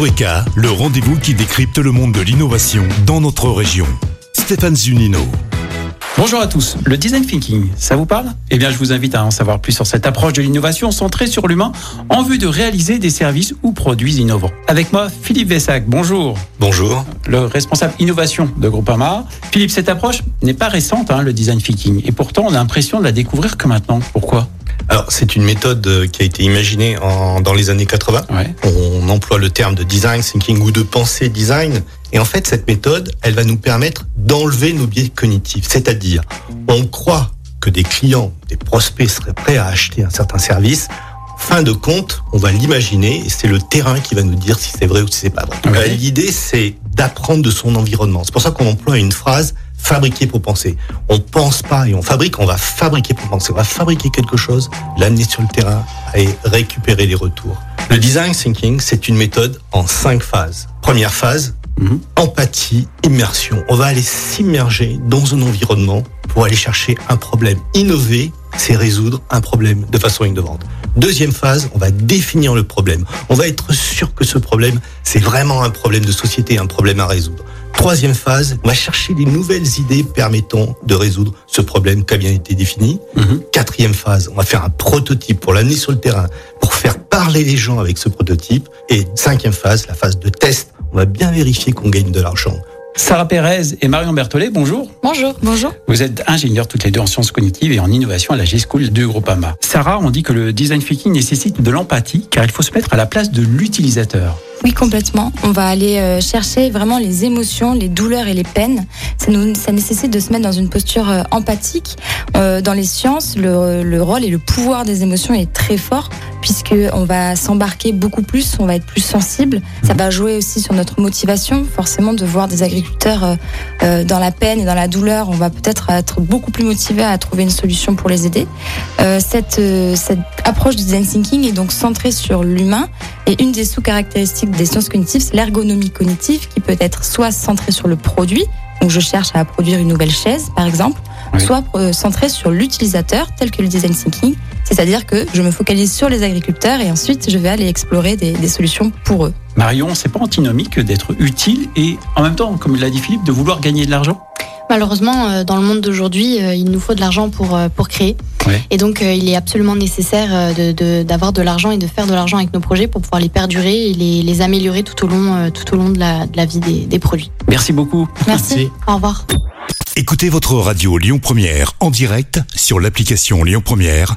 Eureka, le rendez-vous qui décrypte le monde de l'innovation dans notre région. Stéphane Zunino. Bonjour à tous. Le design thinking, ça vous parle? Eh bien, je vous invite à en savoir plus sur cette approche de l'innovation centrée sur l'humain en vue de réaliser des services ou produits innovants. Avec moi, Philippe Vessac. Bonjour. Bonjour. Le responsable innovation de Groupama. Philippe, cette approche n'est pas récente, hein, le design thinking, et pourtant on a l'impression de la découvrir que maintenant. Pourquoi? Alors, c'est une méthode euh, qui a été imaginée en, dans les années 80. Ouais. On emploie le terme de design thinking ou de pensée design. Et en fait, cette méthode, elle va nous permettre d'enlever nos biais cognitifs. C'est-à-dire, on croit que des clients, des prospects seraient prêts à acheter un certain service. Fin de compte, on va l'imaginer et c'est le terrain qui va nous dire si c'est vrai ou si c'est pas vrai. L'idée, c'est d'apprendre de son environnement. C'est pour ça qu'on emploie une phrase fabriquer pour penser. On pense pas et on fabrique, on va fabriquer pour penser. On va fabriquer quelque chose, l'amener sur le terrain et récupérer les retours. Le design thinking, c'est une méthode en cinq phases. Première phase, Mhm. empathie, immersion. On va aller s'immerger dans un environnement pour aller chercher un problème. Innover, c'est résoudre un problème de façon innovante. Deuxième phase, on va définir le problème. On va être sûr que ce problème, c'est vraiment un problème de société, un problème à résoudre. Troisième phase, on va chercher les nouvelles idées permettant de résoudre ce problème qui a bien été défini. Mhm. Quatrième phase, on va faire un prototype pour l'amener sur le terrain, pour faire parler les gens avec ce prototype. Et cinquième phase, la phase de test, on va bien vérifier qu'on gagne de l'argent. Sarah Pérez et Marion Berthollet, bonjour. Bonjour. Bonjour. Vous êtes ingénieurs toutes les deux en sciences cognitives et en innovation à la G-School de Groupama. Sarah, on dit que le design thinking nécessite de l'empathie car il faut se mettre à la place de l'utilisateur. Oui, complètement. On va aller euh, chercher vraiment les émotions, les douleurs et les peines. Ça, nous, ça nécessite de se mettre dans une posture euh, empathique. Euh, dans les sciences, le, le rôle et le pouvoir des émotions est très fort puisque on va s'embarquer beaucoup plus, on va être plus sensible. Ça va jouer aussi sur notre motivation. Forcément, de voir des agriculteurs euh, euh, dans la peine et dans la douleur, on va peut-être être beaucoup plus motivé à trouver une solution pour les aider. Euh, cette, cette approche du design thinking est donc centrée sur l'humain et une des sous-caractéristiques des sciences cognitives, c'est l'ergonomie cognitive qui peut être soit centrée sur le produit, donc je cherche à produire une nouvelle chaise par exemple, Oui. soit centrée sur l'utilisateur tel que le design thinking, c'est-à-dire que je me focalise sur les agriculteurs et ensuite je vais aller explorer des, des solutions pour eux. Marion, c'est pas antinomique d'être utile et en même temps, comme l'a dit Philippe, de vouloir gagner de l'argent? Malheureusement, euh, dans le monde d'aujourd'hui, euh, il nous faut de l'argent pour, euh, pour créer. Ouais. Et donc, il est absolument nécessaire euh, de- de- d'avoir de, l'argent et de faire de l'argent avec nos projets pour pouvoir les perdurer et les, les améliorer tout au long, tout au long de, la, de la vie des, des produits. Merci beaucoup. Merci. Au revoir. Écoutez votre radio Lyon Première en direct sur l'application Lyon Première,